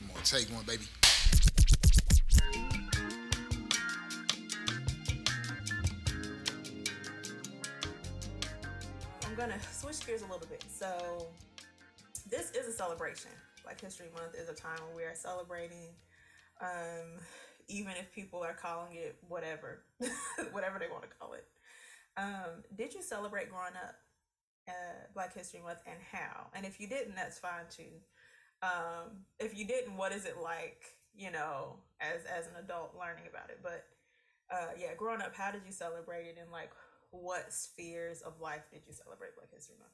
I'm gonna take one, baby. I'm gonna switch gears a little bit. So, this is a celebration. Black History Month is a time when we are celebrating, um, even if people are calling it whatever, whatever they want to call it. Um, did you celebrate growing up uh, Black History Month and how? And if you didn't, that's fine too. Um, if you didn't, what is it like? You know, as as an adult learning about it. But uh, yeah, growing up, how did you celebrate it, and like what spheres of life did you celebrate Black History Month?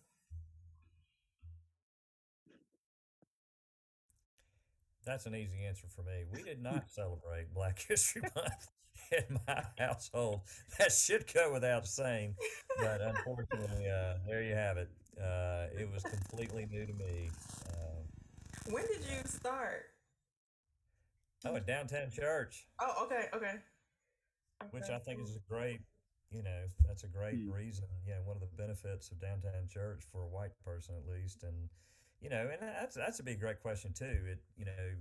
That's an easy answer for me. We did not celebrate Black History Month in my household. That should go without saying, but unfortunately, uh, there you have it. Uh, it was completely new to me. Uh, When did you start? oh, a downtown church, Oh, okay, okay. which Okay, I think is a great, you know, that's a great Mm. reason. You know, one of the benefits of downtown church for a white person at least, and you know, and that's that's a big great question too. It you know,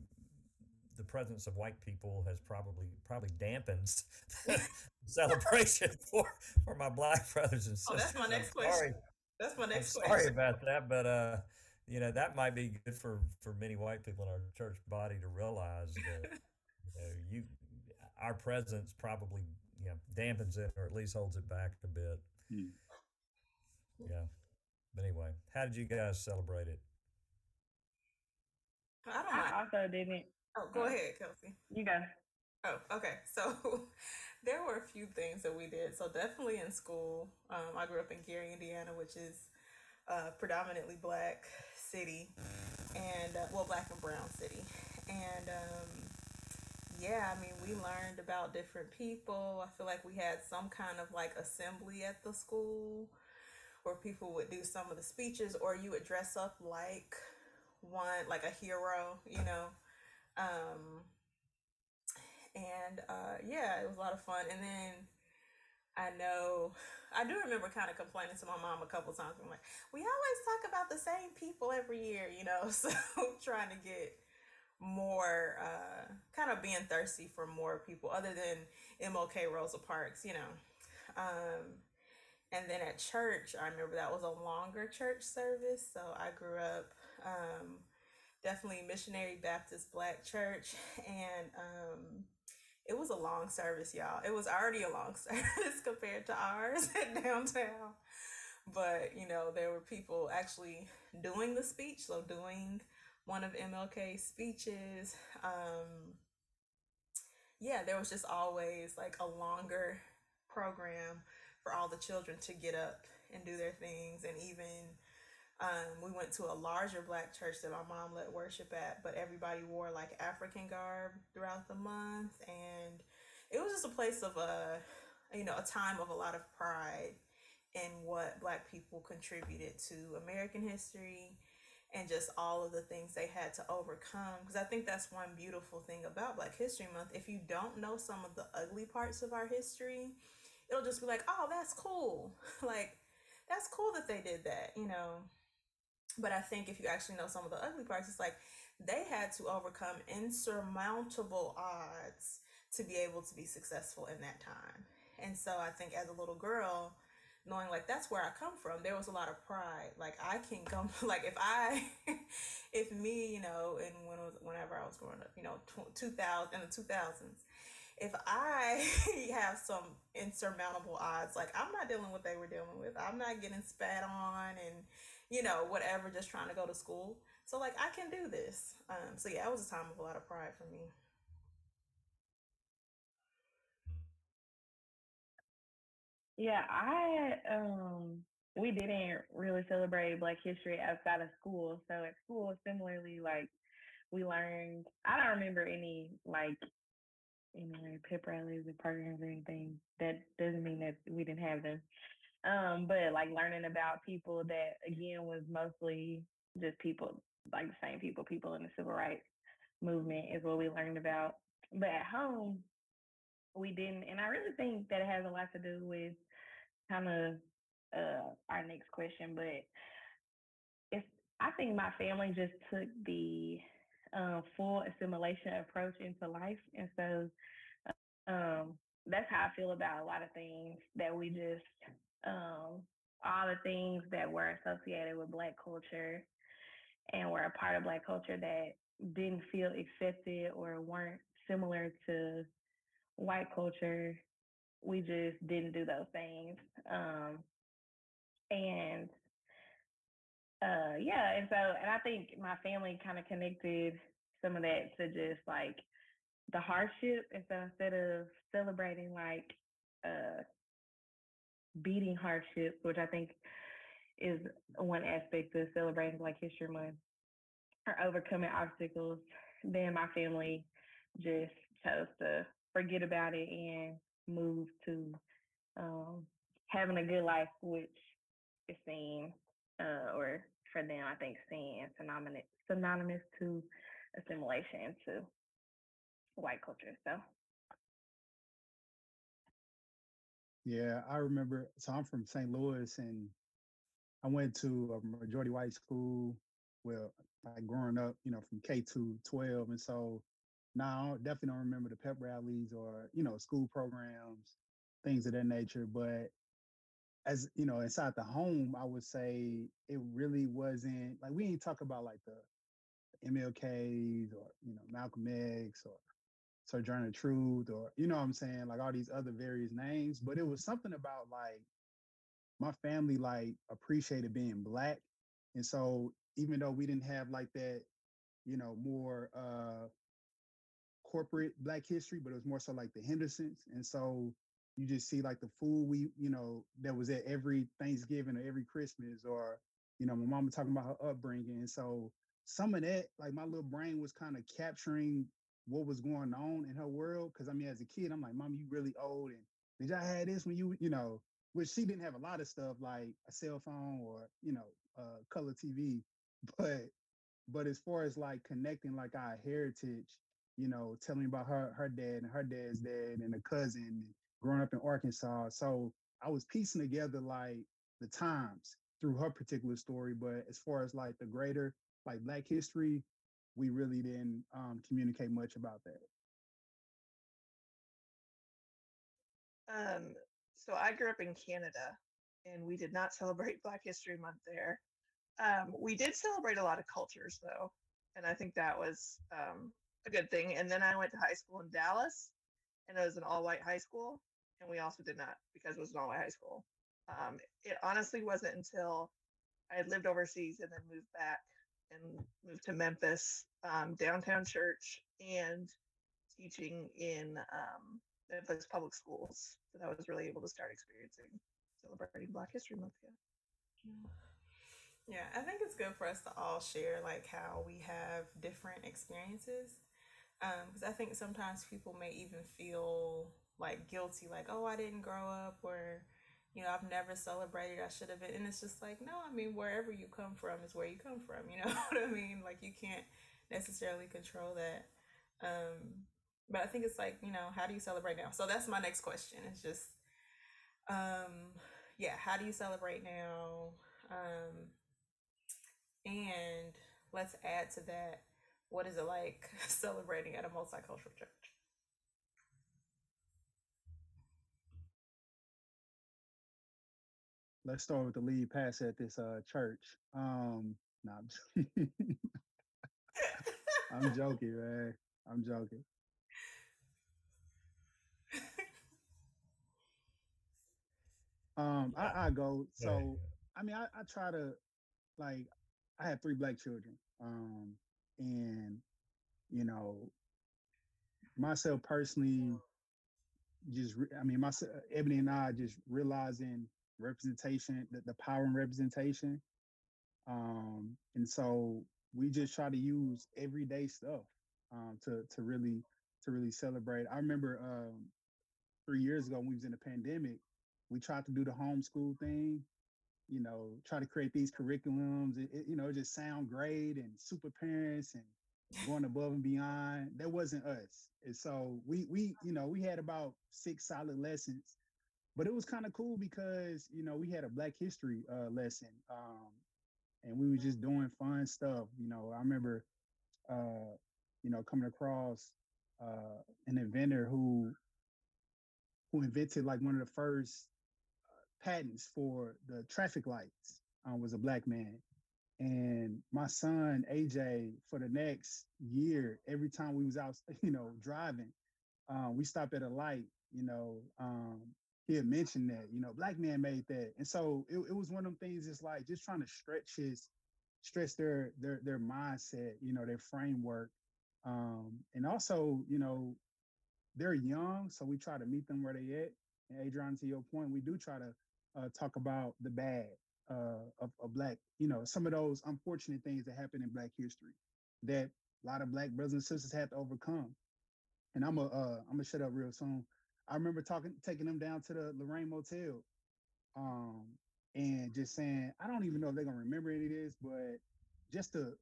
the presence of white people has probably probably dampens celebration for for my black brothers and sisters. Oh, that's my I'm next sorry, question. That's my I'm next sorry question. about that, but uh, you know, that might be good for for many white people in our church body to realize that you know you our presence probably you know dampens it or at least holds it back a bit. Mm. Yeah. But anyway, how did you guys celebrate it? I don't mind. I also didn't. Oh, go ahead, Kelsey. You go. Oh, okay. So there were a few things that we did. So definitely in school. Um, I grew up in Gary, Indiana, which is a predominantly black city, and uh, well, black and brown city. And um, yeah, I mean, we learned about different people. I feel like we had some kind of like assembly at the school where people would do some of the speeches, or you would dress up like one, like a hero, you know. Um, and uh, yeah, it was a lot of fun. And then I know I do remember kind of complaining to my mom a couple times. I'm like, we always talk about the same people every year, you know. So trying to get more, uh, kind of being thirsty for more people other than MLK Rosa Parks, you know. Um, and then at church, I remember that was a longer church service. So I grew up um, definitely Missionary Baptist Black Church, and um, it was a long service, y'all. It was already a long service compared to ours at downtown. But, you know, there were people actually doing the speech, so doing one of MLK's speeches. Um, yeah, there was just always like a longer program for all the children to get up and do their things. And even um, we went to a larger black church that my mom led worship at, but everybody wore like African garb throughout the month. And it was just a place of a, you know, a time of a lot of pride in what black people contributed to American history and just all of the things they had to overcome. Because I think that's one beautiful thing about Black History Month. If you don't know some of the ugly parts of our history, it'll just be like, oh, that's cool. like, that's cool that they did that, you know. But I think if you actually know some of the ugly parts, it's like they had to overcome insurmountable odds to be able to be successful in that time. And so I think as a little girl, knowing like that's where I come from, there was a lot of pride. Like I can come, like if I, if me, you know, and when was, whenever I was growing up, you know, 2000 in the 2000s, if I have some insurmountable odds, like I'm not dealing with what they were dealing with. I'm not getting spat on and, you know, whatever, just trying to go to school. So like I can do this. Um, so yeah, it was a time of a lot of pride for me. Yeah, I um we didn't really celebrate Black History outside of school. So at school, similarly, like we learned. I don't remember any like any like pep rallies or programs or anything. That doesn't mean that we didn't have them. Um, but like learning about people that again was mostly just people like the same people, people in the civil rights movement is what we learned about. But at home, we didn't, and I really think that it has a lot to do with kind of uh, our next question, but it's I think my family just took the uh, full assimilation approach into life. And so um, that's how I feel about a lot of things that we just, um, all the things that were associated with Black culture and were a part of Black culture that didn't feel accepted or weren't similar to white culture. We just didn't do those things. Um, and uh, yeah, and so, and I think my family kind of connected some of that to just like the hardship. And so instead of celebrating like uh, beating hardships, which I think is one aspect of celebrating Black History Month, or overcoming obstacles, then my family just chose to forget about it and move to um, having a good life, which is seen, uh, or for them, I think, seen synonymous synonymous to assimilation to white culture. So. Yeah, I remember. So I'm from St. Louis, and I went to a majority white school. Well, like growing up, you know, from K to 12, and so now I definitely don't remember the pep rallies or you know school programs, things of that nature. But as you know, inside the home, I would say it really wasn't like we ain't talk about like the MLKs or you know Malcolm X or Sojourner Truth or you know what I'm saying, like all these other various names. But it was something about like my family like appreciated being black. And so even though we didn't have like that, you know, more uh corporate black history, but it was more so like the Hendersons. And so you just see like the food we, you know, that was at every Thanksgiving or every Christmas, or, you know, my mama talking about her upbringing. And so some of that, like my little brain was kind of capturing what was going on in her world. Cause I mean, as a kid, I'm like, Mom, you really old. And did y'all have this when you, you know, which she didn't have a lot of stuff like a cell phone or, you know, uh, color TV. But but as far as like connecting like our heritage, you know, telling about her her dad and her dad's dad and a cousin growing up in Arkansas. So I was piecing together like the times through her particular story. But as far as like the greater like black history, we really didn't um, communicate much about that. Um, so I grew up in Canada and we did not celebrate Black History Month there. Um, we did celebrate a lot of cultures though, and I think that was um, a good thing. And then I went to high school in Dallas, and it was an all-white high school, and we also did not because it was an all-white high school. Um, it honestly wasn't until I had lived overseas and then moved back and moved to Memphis, um, downtown church, and teaching in um, Memphis public schools So that was really able to start experiencing celebrating Black History Month. Yeah. Yeah, I think it's good for us to all share like how we have different experiences. Because I think sometimes people may even feel like guilty, like, oh, I didn't grow up, or, you know, I've never celebrated, I should have been. And it's just like, no, I mean, wherever you come from is where you come from. You know what I mean? Like, you can't necessarily control that. Um, but I think it's like, you know, how do you celebrate now? So that's my next question. It's just, um, yeah, how do you celebrate now? Um, and let's add to that, what is it like celebrating at a multicultural church? Let's start with the lead pass at this uh, church. Um, nah, I'm, I'm joking, man. I'm joking. Um, I, I go. So I mean, I, I try to like. I have three black children, um, and you know, myself personally, just re- I mean, myself, Ebony and I just realizing representation, the, the power and representation, um, and so we just try to use everyday stuff um, to to really to really celebrate. I remember um, three years ago when we was in the pandemic, we tried to do the homeschool thing, you know, try to create these curriculums. It, it, you know, just sound great and super parents and going above and beyond. That wasn't us. And so we we you know we had about six solid lessons, but it was kind of cool because you know we had a Black History uh, lesson, um, and we were just doing fun stuff. You know, I remember uh, you know, coming across uh, an inventor who who invented like one of the first uh, patents for the traffic lights um, was a black man. And my son AJ, for the next year, every time we was out, you know, driving, um, we stopped at a light. You know, um, he had mentioned that, you know, black man made that, and so it, it was one of them things. It's like just trying to stretch his, stretch their their their mindset, you know, their framework, um, and also, you know, they're young, so we try to meet them where they at. And Adrian, to your point, we do try to uh, talk about the bad uh, of, of black, you know, some of those unfortunate things that happen in Black history that a lot of black brothers and sisters had to overcome. And I'm a, uh, I'm gonna shut up real soon. I remember talking, taking them down to the Lorraine Motel, um, and just saying, I don't even know if they're gonna remember any of this, but just to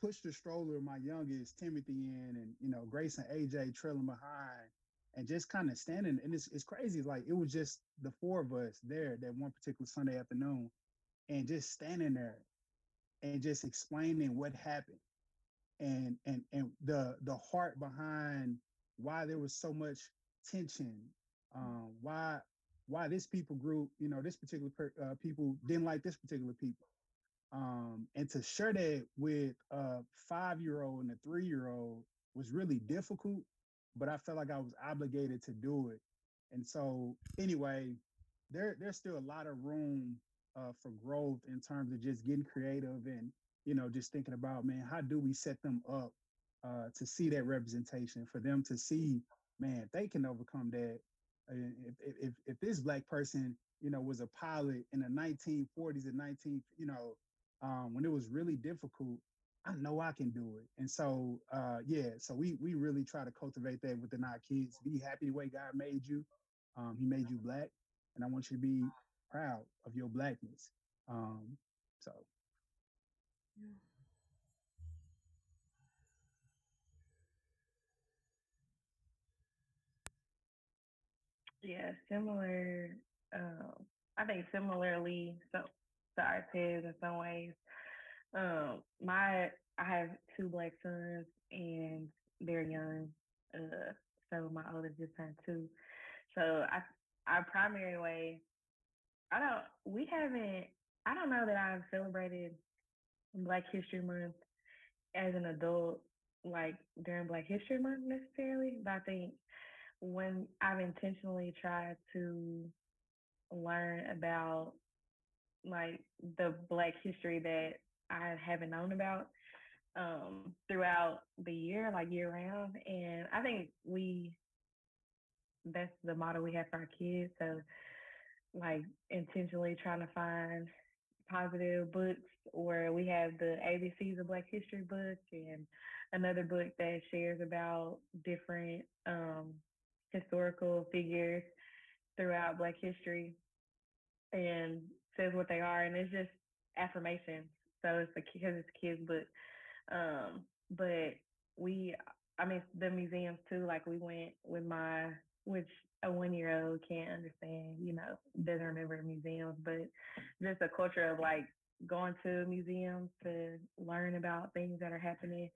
push the stroller my youngest Timothy in, and you know, Grace and AJ trailing behind, and just kind of standing. And it's it's crazy. Like it was just the four of us there that one particular Sunday afternoon, and just standing there, and just explaining what happened, and and and the the heart behind why there was so much tension, um, why why this people group, you know, this particular per, uh, people didn't like this particular people, um, and to share that with a five year old and a three year old was really difficult, but I felt like I was obligated to do it. And so, anyway, there there's still a lot of room uh, for growth in terms of just getting creative and you know just thinking about man, how do we set them up uh, to see that representation for them to see man they can overcome that. If, if if this black person you know was a pilot in the 1940s and 19 you know um, when it was really difficult, I know I can do it. And so, uh, yeah, so we we really try to cultivate that within our kids. Be happy the way God made you. Um, he made you black, and I want you to be proud of your blackness. Um, so, Yeah. Yeah, similar. Um, I think similarly. So, sorry, Tez, in some ways. Um, my I have two black sons, and they're young. Uh, so my oldest just turned two. So I, our primary way. I don't. We haven't. I don't know that I've celebrated Black History Month as an adult, like during Black History Month necessarily. But I think when I've intentionally tried to learn about like the black history that I haven't known about um throughout the year, like year round. And I think we that's the model we have for our kids. So like intentionally trying to find positive books where we have the ABCs of Black History book and another book that shares about different um historical figures throughout Black history and says what they are, and it's just affirmation. So it's because it's kids' book. Um, but we, I mean, the museums too. Like we went with my, which a one-year-old can't understand. You know, doesn't remember museums, but just a culture of like going to museums to learn about things that are happening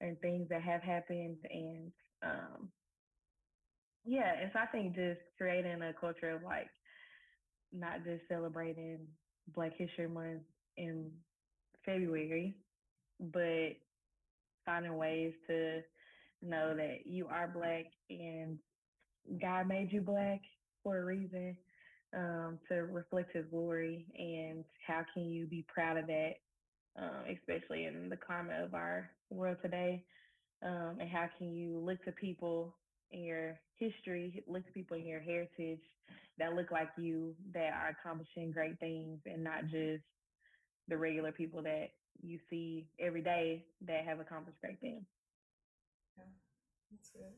and things that have happened and um yeah, and so I think just creating a culture of like not just celebrating Black History Month in February, but finding ways to know that you are Black and God made you Black for a reason um, to reflect His glory. And how can you be proud of that, um, especially in the climate of our world today? Um, and how can you look to people in your history, look to people in your heritage that look like you that are accomplishing great things and not just the regular people that you see every day that have accomplished great things. Yeah, that's good.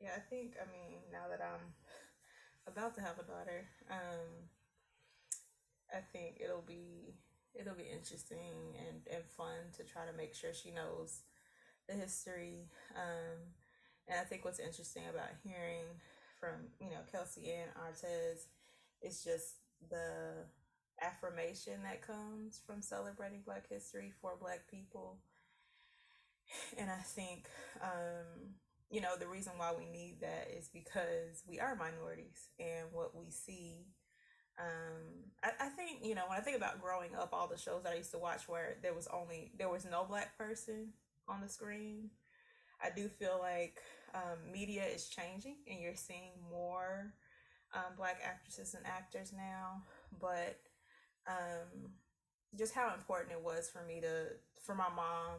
Yeah, I think, I mean, now that I'm about to have a daughter, um, I think it'll be it'll be interesting and, and fun to try to make sure she knows the history. Um, and I think what's interesting about hearing from, you know, Kelsey and Artez is just the affirmation that comes from celebrating Black history for Black people. And I think, um, you know, the reason why we need that is because we are minorities and what we see. Um, I, I think, you know, when I think about growing up, all the shows that I used to watch where there was only, there was no Black person on the screen, I do feel like um, media is changing and you're seeing more um, Black actresses and actors now. But um, just how important it was for me to for my mom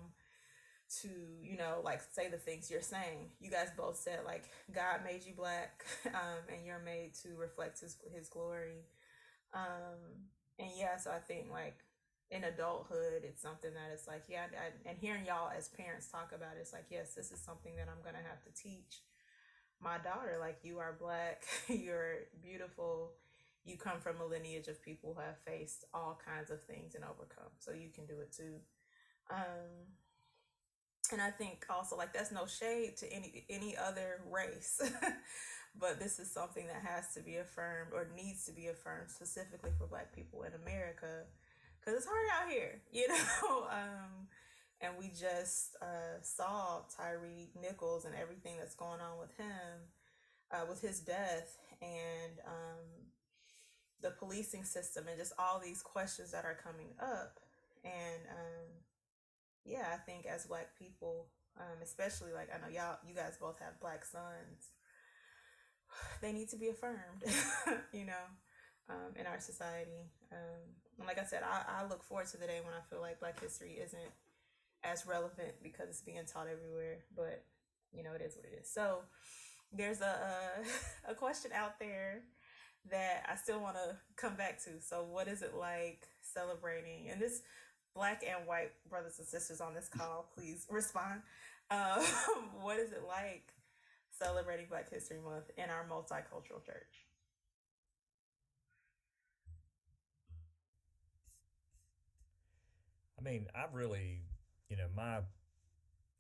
to you know like say the things you're saying you guys both said like god made you black um, and you're made to reflect his his glory um, and yeah so i think like in adulthood it's something that it's like yeah I, and hearing y'all as parents talk about it, it's like yes this is something that i'm gonna have to teach my daughter. Like you are black you're beautiful you come from a lineage of people who have faced all kinds of things and overcome so you can do it too. Um and i think also like that's no shade to any any other race but this is something that has to be affirmed or needs to be affirmed specifically for black people in america because it's hard out here you know um and we just uh, saw Tyre Nichols and everything that's going on with him, uh, with his death, and um, the policing system and just all these questions that are coming up. And um yeah i think as black people um especially like i know y'all you guys both have black sons they need to be affirmed you know um in our society um like i said I, I look forward to the day when i feel like black history isn't as relevant because it's being taught everywhere but you know it is what it is so there's a a, a question out there that I still want to come back to. So, what is it like celebrating? And this black and white brothers and sisters on this call, please respond. Um, what is it like celebrating Black History Month in our multicultural church? I mean, I've really, you know, my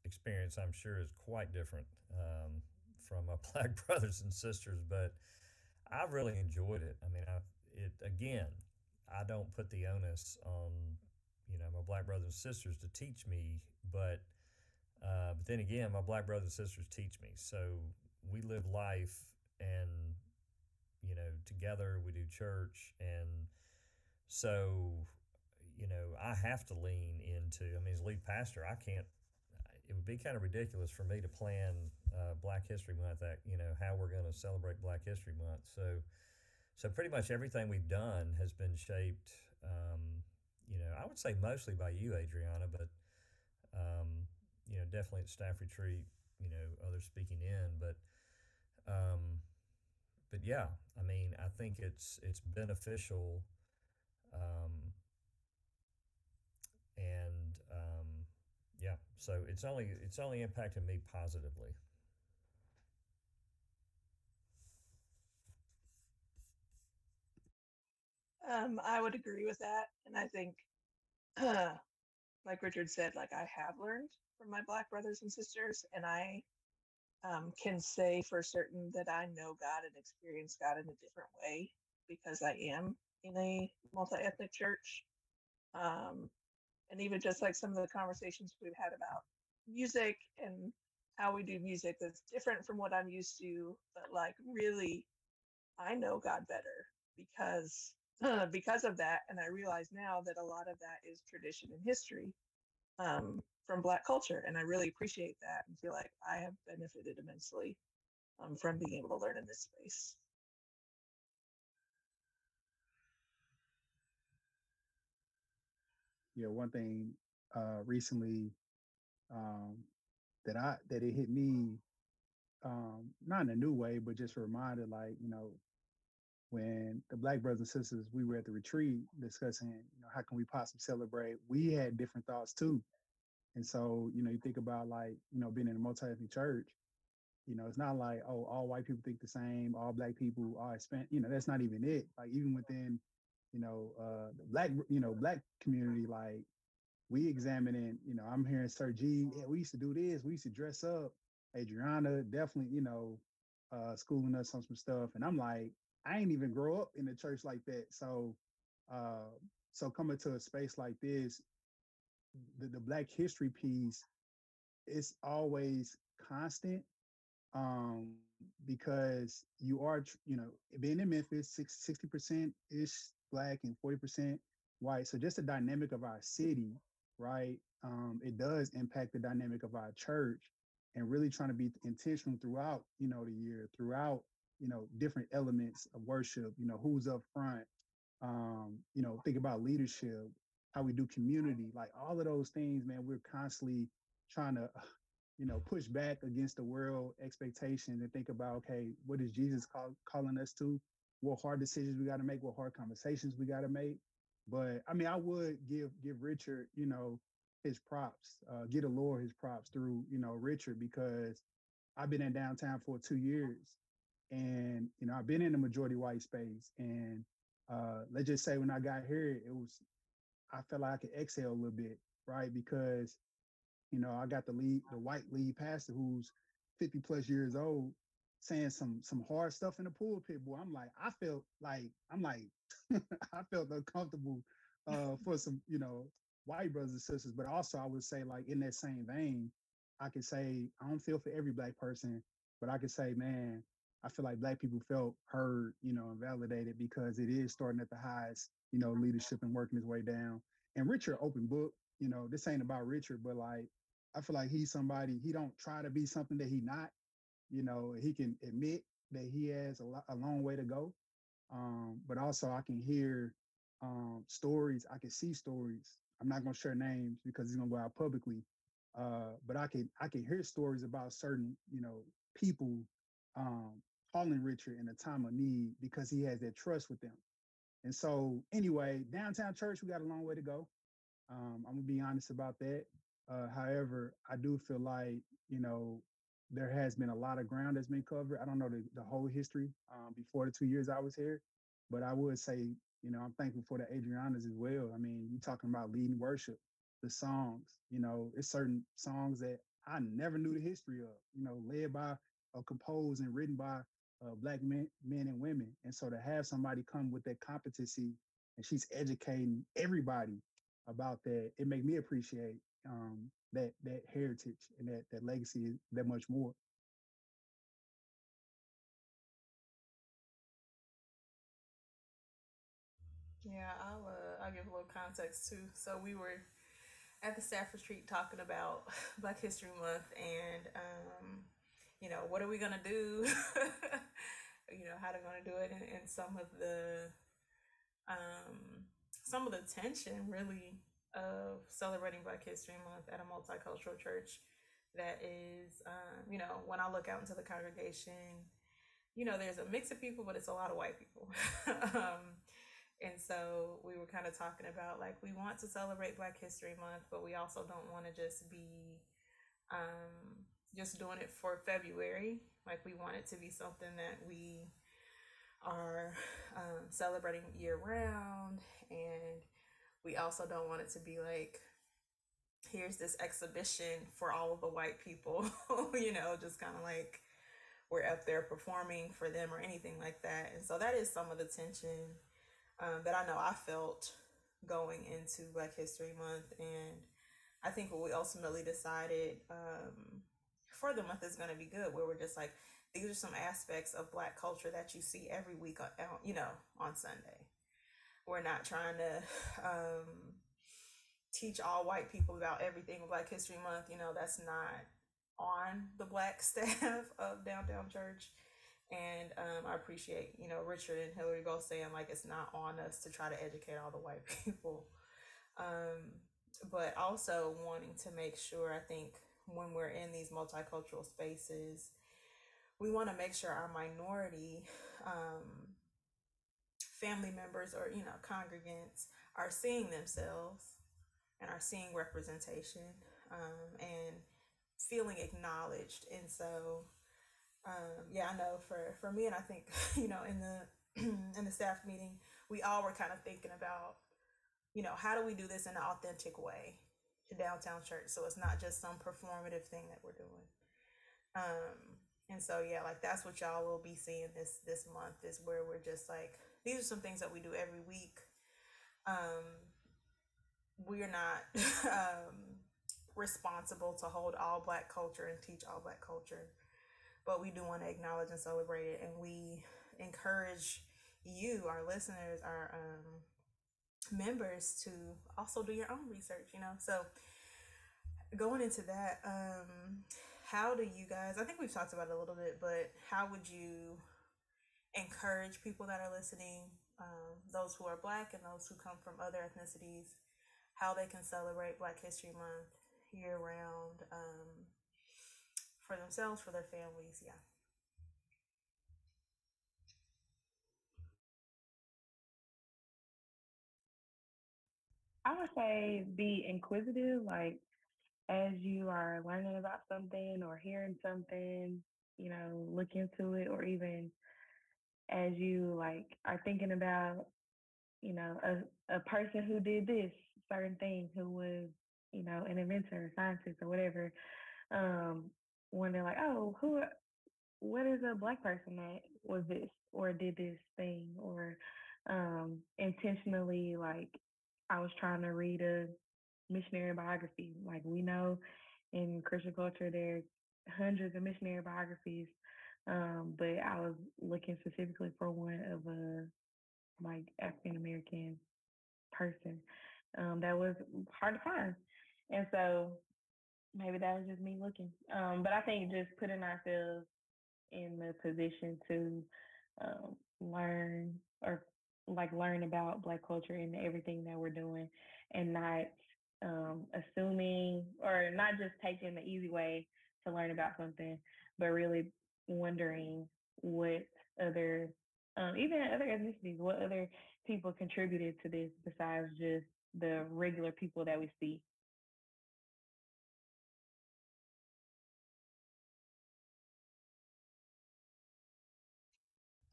experience, I'm sure, is quite different um, from my black brothers and sisters, but I've really enjoyed it. I mean, I it again. I don't put the onus on you know my black brothers and sisters to teach me, but uh, but then again, my black brothers and sisters teach me. So we live life, and you know, together we do church, and so you know, I have to lean into. I mean, as lead pastor, I can't. It would be kind of ridiculous for me to plan uh, Black History Month, that you know how we're going to celebrate Black History Month. So, so pretty much everything we've done has been shaped. Um, you know, I would say mostly by you, Adriana, but um, you know, definitely at staff retreat. You know, others speaking in, but um, but yeah, I mean, I think it's it's beneficial. Um, and um, yeah, so it's only it's only impacted me positively. Um, I would agree with that, and I think, uh, like Richard said, like I have learned from my Black brothers and sisters, and I um, can say for certain that I know God and experience God in a different way because I am in a multi-ethnic church. Um, and even just like some of the conversations we've had about music and how we do music that's different from what I'm used to, but like really, I know God better because because of that. And I realize now that a lot of that is tradition and history um, from Black culture. And I really appreciate that and feel like I have benefited immensely um, from being able to learn in this space. Yeah, one thing uh, recently um, that I that it hit me um, not in a new way, but just reminded like you know when the black brothers and sisters we were at the retreat discussing you know how can we possibly celebrate we had different thoughts too. And so you know you think about like you know being in a multi-ethnic church you know it's not like oh all white people think the same all black people are spent you know that's not even it. Like even within you know uh black you know black community like we examining you know i'm hearing sir g yeah we used to do this we used to dress up adriana definitely you know uh schooling us on some stuff and i'm like I ain't even grow up in a church like that. So, Uh, so coming to a space like this, the, the Black History piece, it's always constant um, because you are, you know, being in Memphis, 60% is Black and 40% white. So just the dynamic of our city, right? Um, it does impact the dynamic of our church and really trying to be intentional throughout, you know, the year, throughout, you know, different elements of worship, you know, who's up front, um, you know, think about leadership, how we do community, like all of those things, man, we're constantly trying to, you know, push back against the world expectations and think about, okay, what is Jesus call, calling us to? What hard decisions we got to make? What hard conversations we got to make? But I mean, I would give give Richard, you know, his props, uh, get a Lord his props through, you know, Richard because I've been in downtown for two years, and you know, I've been in the majority white space, and uh, let's just say when I got here, it was I felt like I could exhale a little bit, right? Because you know, I got the lead, the white lead pastor who's 50 plus years old, saying some some hard stuff in the pulpit. Boy, I'm like, I felt like I'm like, I felt uncomfortable uh, for some, you know, white brothers and sisters. But also, I would say, like in that same vein, I could say I don't feel for every black person, but I could say, man, I feel like black people felt heard, you know, and validated because it is starting at the highest, you know, leadership and working its way down. And Richard, open book, you know, this ain't about Richard, but like I feel like he's somebody he don't try to be something that he not. You know, he can admit that he has a, lo- a long way to go. Um, but also I can hear um, stories. I can see stories. I'm not gonna share names because it's gonna go out publicly. Uh, but I can I can hear stories about certain you know people um, calling Richard in a time of need because he has that trust with them. And so anyway, downtown church we got a long way to go. Um, I'm gonna be honest about that. Uh, however, I do feel like you know there has been a lot of ground that's been covered. I don't know the, the whole history um, before the two years I was here, but I would say you know I'm thankful for the Adrianas as well. I mean, you're talking about leading worship, the songs. You know, it's certain songs that I never knew the history of. You know, led by or composed and written by uh, black men, men and women. And so to have somebody come with that competency and she's educating everybody about that, it made me appreciate um, that that heritage and that that legacy is that much more. Yeah, I'll uh, I'll give a little context too. So we were at the staff retreat talking about Black History Month and um, you know what are we gonna do? you know how they're gonna do it, and, and some of the um, some of the tension really of celebrating Black History Month at a multicultural church that is um, you know when I look out into the congregation, you know there's a mix of people, but it's a lot of white people. um, and so we were kind of talking about like we want to celebrate Black History Month, but we also don't want to just be um, just doing it for February. Like we want it to be something that we are um, celebrating year round, and we also don't want it to be like here's this exhibition for all of the white people, you know, just kind of like we're up there performing for them or anything like that. And so that is some of the tension um, that I know I felt going into Black History Month. And I think what we ultimately decided um, for the month is going to be good, where we're just like, these are some aspects of Black culture that you see every week, on, you know, on Sunday. We're not trying to um, teach all white people about everything Black History Month. You know, that's not on the Black staff of Downtown Church and um, I appreciate, you know, Richard and Hillary both saying like it's not on us to try to educate all the white people. Um, but also wanting to make sure, I think, when we're in these multicultural spaces, we want to make sure our minority um, family members or, you know, congregants are seeing themselves and are seeing representation um, and feeling acknowledged. And so, um, yeah, I know for for me, and I think you know in the in the staff meeting, we all were kind of thinking about, you know, how do we do this in an authentic way to downtown church, so it's not just some performative thing that we're doing. Um, and so yeah, like that's what y'all will be seeing this this month is where we're just like these are some things that we do every week, um, we're not um, responsible to hold all black culture and teach all black culture but we do want to acknowledge and celebrate it and we encourage you our listeners our um, members to also do your own research you know? So going into that um, how do you guys i think we've talked about it a little bit but how would you encourage people that are listening um, those who are black and those who come from other ethnicities how they can celebrate black history month year round um, for themselves for their families yeah. I would say be inquisitive, like as you are learning about something or hearing something, you know, look into it, or even as you like are thinking about, you know, a, a person who did this certain thing, who was, you know, an inventor, scientist, or whatever. Um, when they're like, oh, who, what is a black person that was this or did this thing, or um, intentionally like I was trying to read a missionary biography. Like we know in Christian culture, there's hundreds of missionary biographies, um, but I was looking specifically for one of a like African American person um, that was hard to find, and so maybe that was just me looking. Um, but I think just putting ourselves in the position to um, learn or like learn about Black culture and everything that we're doing, and not um, assuming or not just taking the easy way to learn about something, but really wondering what other, um, even other ethnicities, what other people contributed to this besides just the regular people that we see.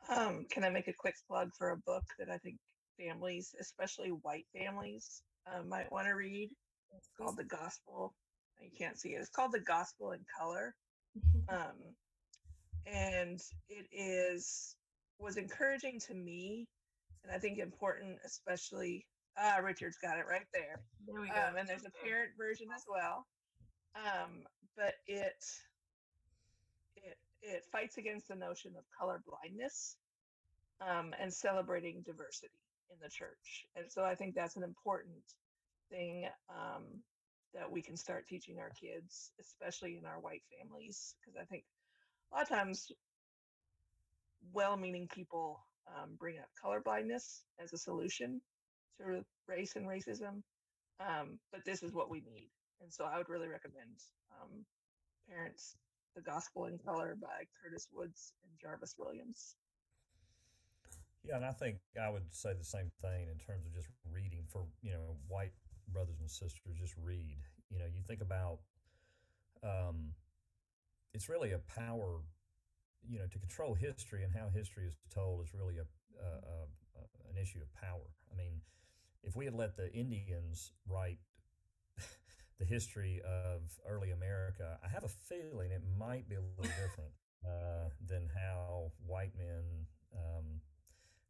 Um, can I make a quick plug for a book that I think families, especially white families, uh, might want to read? It's called The Gospel. You can't see it. It's called The Gospel in Color. Um, and it is was encouraging to me, and I think important, especially. Ah, Richard's got it right there. there we go Um, and there's a parent version as well. Um, but it it it fights against the notion of color blindness um, and celebrating diversity in the church. And so I think that's an important thing um, that we can start teaching our kids, especially in our white families, because I think a lot of times well-meaning people um, bring up color blindness as a solution to race and racism, um, but this is what we need. And so I would really recommend um, parents The Gospel in Color by Curtis Woods and Jarvis Williams. Yeah, and I think I would say the same thing in terms of just reading for you know white brothers and sisters. Just read. You know, you think about um, it's really a power. You know, to control history and how history is told is really a, a, a, an issue of power. I mean, if we had let the Indians write the history of early America, I have a feeling it might be a little different uh, than how white men um,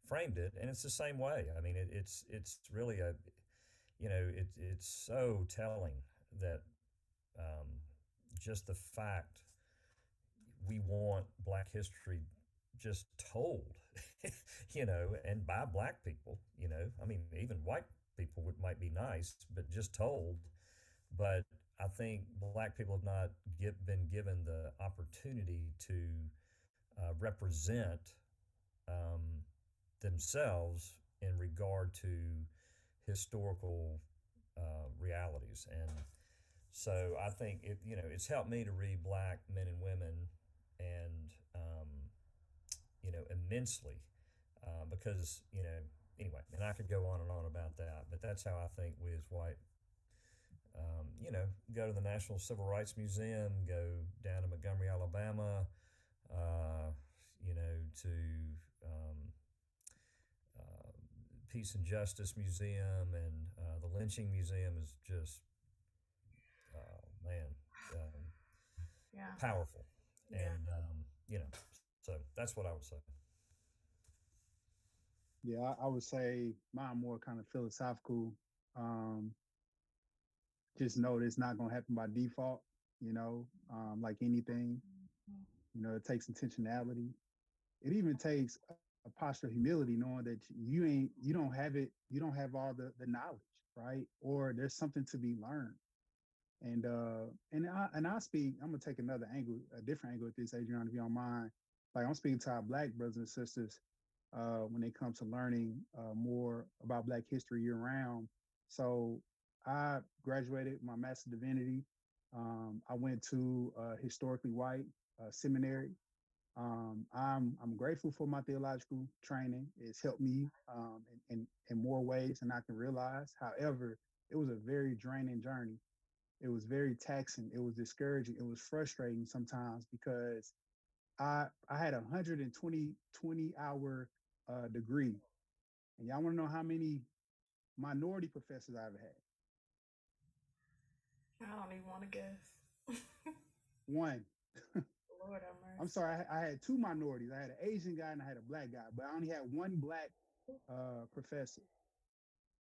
framed it. And it's the same way. I mean, it, it's it's really a, you know, it, it's so telling that um, just the fact we want Black history just told, you know, and by Black people, you know, I mean, even white people would might be nice, but just told but I think black people have not get, been given the opportunity to uh, represent um, themselves in regard to historical uh, realities. And so I think it, you know, it's helped me to read black men and women and, um, you know, immensely uh, because, you know, anyway, and I could go on and on about that, but that's how I think we as white um, you know, go to the National Civil Rights Museum, go down to Montgomery, Alabama, uh, you know, to um, uh, Peace and Justice Museum, and uh, the Lynching Museum is just, oh man, um, yeah. powerful, Yeah. and um, you know, so that's what I would say. Yeah, I, I would say mine more kind of philosophical. Um, just know that it's not gonna happen by default, you know, um, like anything. You know, it takes intentionality. It even takes a, a posture of humility, knowing that you ain't you don't have it, you don't have all the the knowledge, right? Or there's something to be learned. And uh and I and I speak, I'm gonna take another angle, a different angle with this, Adrian, if you don't mind. Like I'm speaking to our black brothers and sisters uh when it comes to learning uh more about black history year round. So I graduated my Master of Divinity. Um, I went to uh, historically white uh, seminary. Um, I'm I'm grateful for my theological training. It's helped me um, in, in in more ways than I can realize. However, it was a very draining journey. It was very taxing. It was discouraging. It was frustrating sometimes because I I had a 120 20 hour uh, degree, and y'all want to know how many minority professors I've had? I don't even want to guess. One. Lord mercy. I'm sorry, I, I had two minorities. I had an Asian guy and I had a black guy, but I only had one black uh, professor.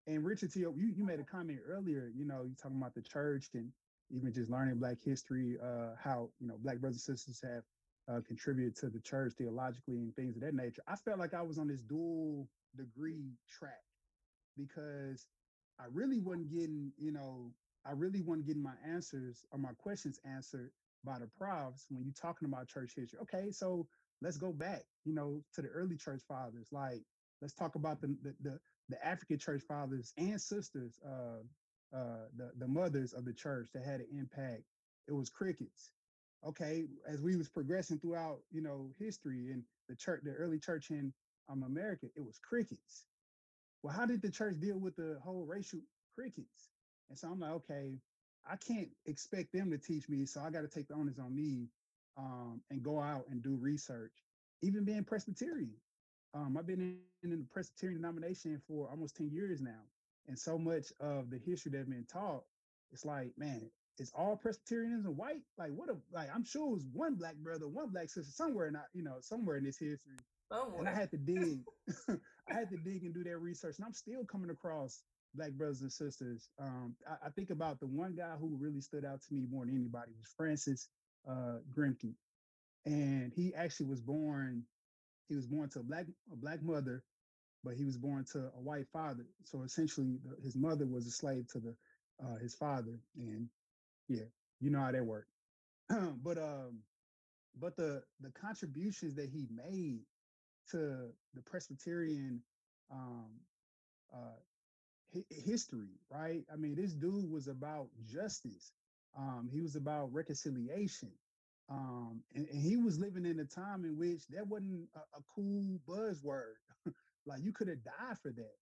And Richard, your, you you made a comment earlier. You know, you talking about the church and even just learning Black history, uh, how you know Black brothers and sisters have uh, contributed to the church theologically and things of that nature. I felt like I was on this dual degree track because I really wasn't getting, you know, I really wasn't getting my answers or my questions answered by the profs when you're talking about church history. Okay, so let's go back, you know, to the early church fathers. Like, let's talk about the the the, the African church fathers and sisters, uh, uh, the the mothers of the church that had an impact. It was crickets. Okay, as we was progressing throughout, you know, history and the church, the early church in um, America, it was crickets. Well, how did the church deal with the whole racial crickets? And so I'm like, okay, I can't expect them to teach me, so I got to take the onus on me um, and go out and do research. Even being Presbyterian, um, I've been in, in the Presbyterian denomination for almost 10 years now. And so much of the history that's been taught, it's like, man, it's all Presbyterianism white? Like, what a like, I'm sure it was one black brother, one black sister somewhere, not, you know, somewhere in this history. Somewhere. And I had to dig. I had to dig and do that research. And I'm still coming across black brothers and sisters. Um, I, I, think about the one guy who really stood out to me more than anybody was Francis uh, Grimke, and he actually was born. He was born to a black a black mother, but he was born to a white father. So essentially, the, his mother was a slave to the uh, his father, and yeah, you know how that worked. but um, but the the contributions that he made to the Presbyterian um, uh, history, right? I mean, this dude was about justice. Um, he was about reconciliation. Um, and, and, he was living in a time in which that wasn't a, a cool buzzword. like you could have died for that,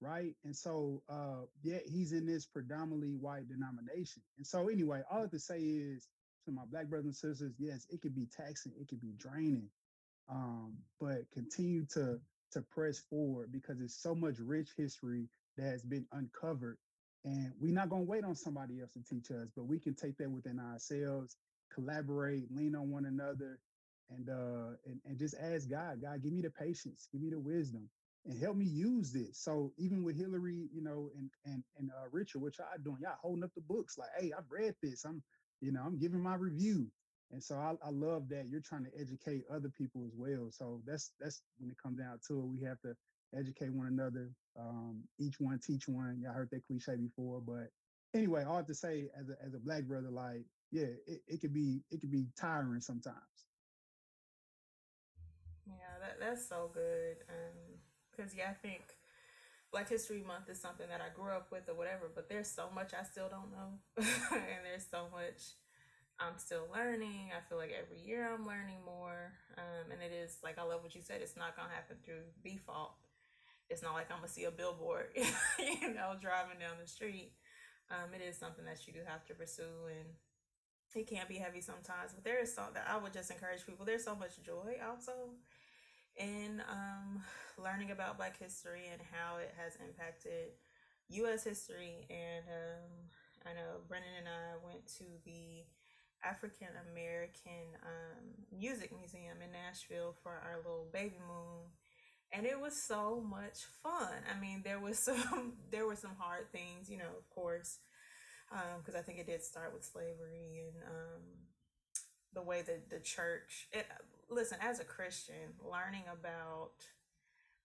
right? And so, uh, yeah, he's in this predominantly white denomination. And so, anyway, all I have to say is to my black brothers and sisters, yes, it could be taxing, it could be draining, um, but continue to to press forward because it's so much rich history that has been uncovered. And we're not going to wait on somebody else to teach us, but we can take that within ourselves, collaborate, lean on one another, and uh and, and just ask God, God, give me the patience, give me the wisdom, and help me use this. So even with Hillary, you know, and and and uh, Richard, which I doing, y'all holding up the books, like, hey, I've read this. I'm, you know, I'm giving my review. And so I, I love that you're trying to educate other people as well. So that's that's when it comes down to it. We have to educate one another. Um, each one teach one. Y'all heard that cliche before, but anyway, all I have to say as a as a black brother, like, yeah, it, it could be it could be tiring sometimes. Yeah, that, that's so good. Because, um, yeah, I think Black History Month is something that I grew up with or whatever, but there's so much I still don't know. and there's so much I'm still learning. I feel like every year I'm learning more. Um, and it is, like, I love what you said, it's not going to happen through default it's not like I'm gonna see a billboard, you know, driving down the street. Um, it is something that you do have to pursue, and it can be heavy sometimes. But there is so that I would just encourage people. There's so much joy also in um, learning about Black history and how it has impacted U.S. history. And um, I know Brennan and I went to the African American um, Music Museum in Nashville for our little baby moon and it was so much fun. I mean, there was some there were some hard things, you know, of course, because I think it did start with slavery and um, the way that the church. It, listen, as a Christian, learning about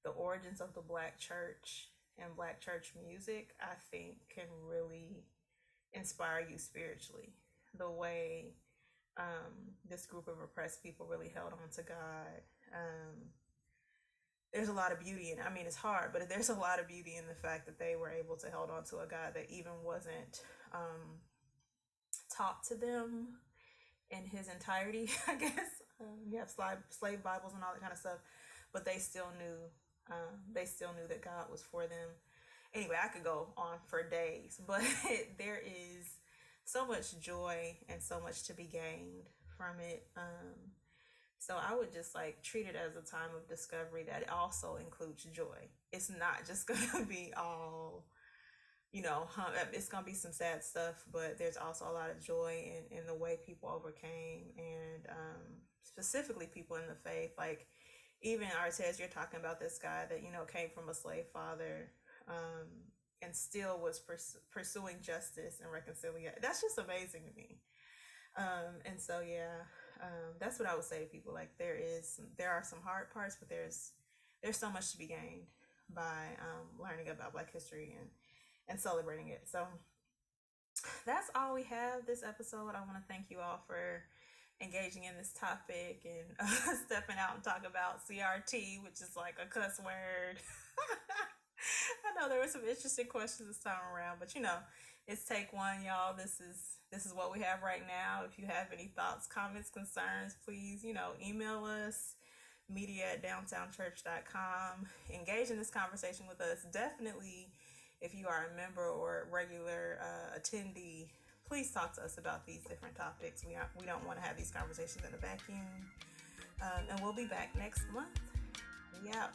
the origins of the Black church and Black church music, I think, can really inspire you spiritually. The way um, this group of oppressed people really held on to God. Um, there's a lot of beauty in. I mean, it's hard, but there's a lot of beauty in the fact that they were able to hold on to a God that even wasn't um, taught to them in his entirety, I guess. Um, you have slave, slave Bibles and all that kind of stuff, but they still knew, um, they still knew that God was for them. Anyway, I could go on for days, but there is so much joy and so much to be gained from it. Um, so I would just like treat it as a time of discovery that also includes joy. It's not just gonna be all, you know, it's gonna be some sad stuff, but there's also a lot of joy in, in the way people overcame and um, specifically people in the faith. Like even Artez, you're talking about this guy that, you know, came from a slave father um, and still was pers- pursuing justice and reconciliation. That's just amazing to me. Um, and so, yeah, um, that's what I would say to people. Like there is, there are some hard parts, but there's, there's so much to be gained by um, learning about Black history and and celebrating it. So that's all we have this episode. I want to thank you all for engaging in this topic and uh, stepping out and talk about CRT, which is like a cuss word. I know there were some interesting questions this time around, but you know, it's take one, y'all. This is this is what we have right now. If you have any thoughts, comments, concerns, please, you know, email us media at downtownchurch.com. Engage in this conversation with us. Definitely, if you are a member or regular uh, attendee, please talk to us about these different topics. We, aren't, we don't want to have these conversations in a vacuum. Um, and we'll be back next month. Out.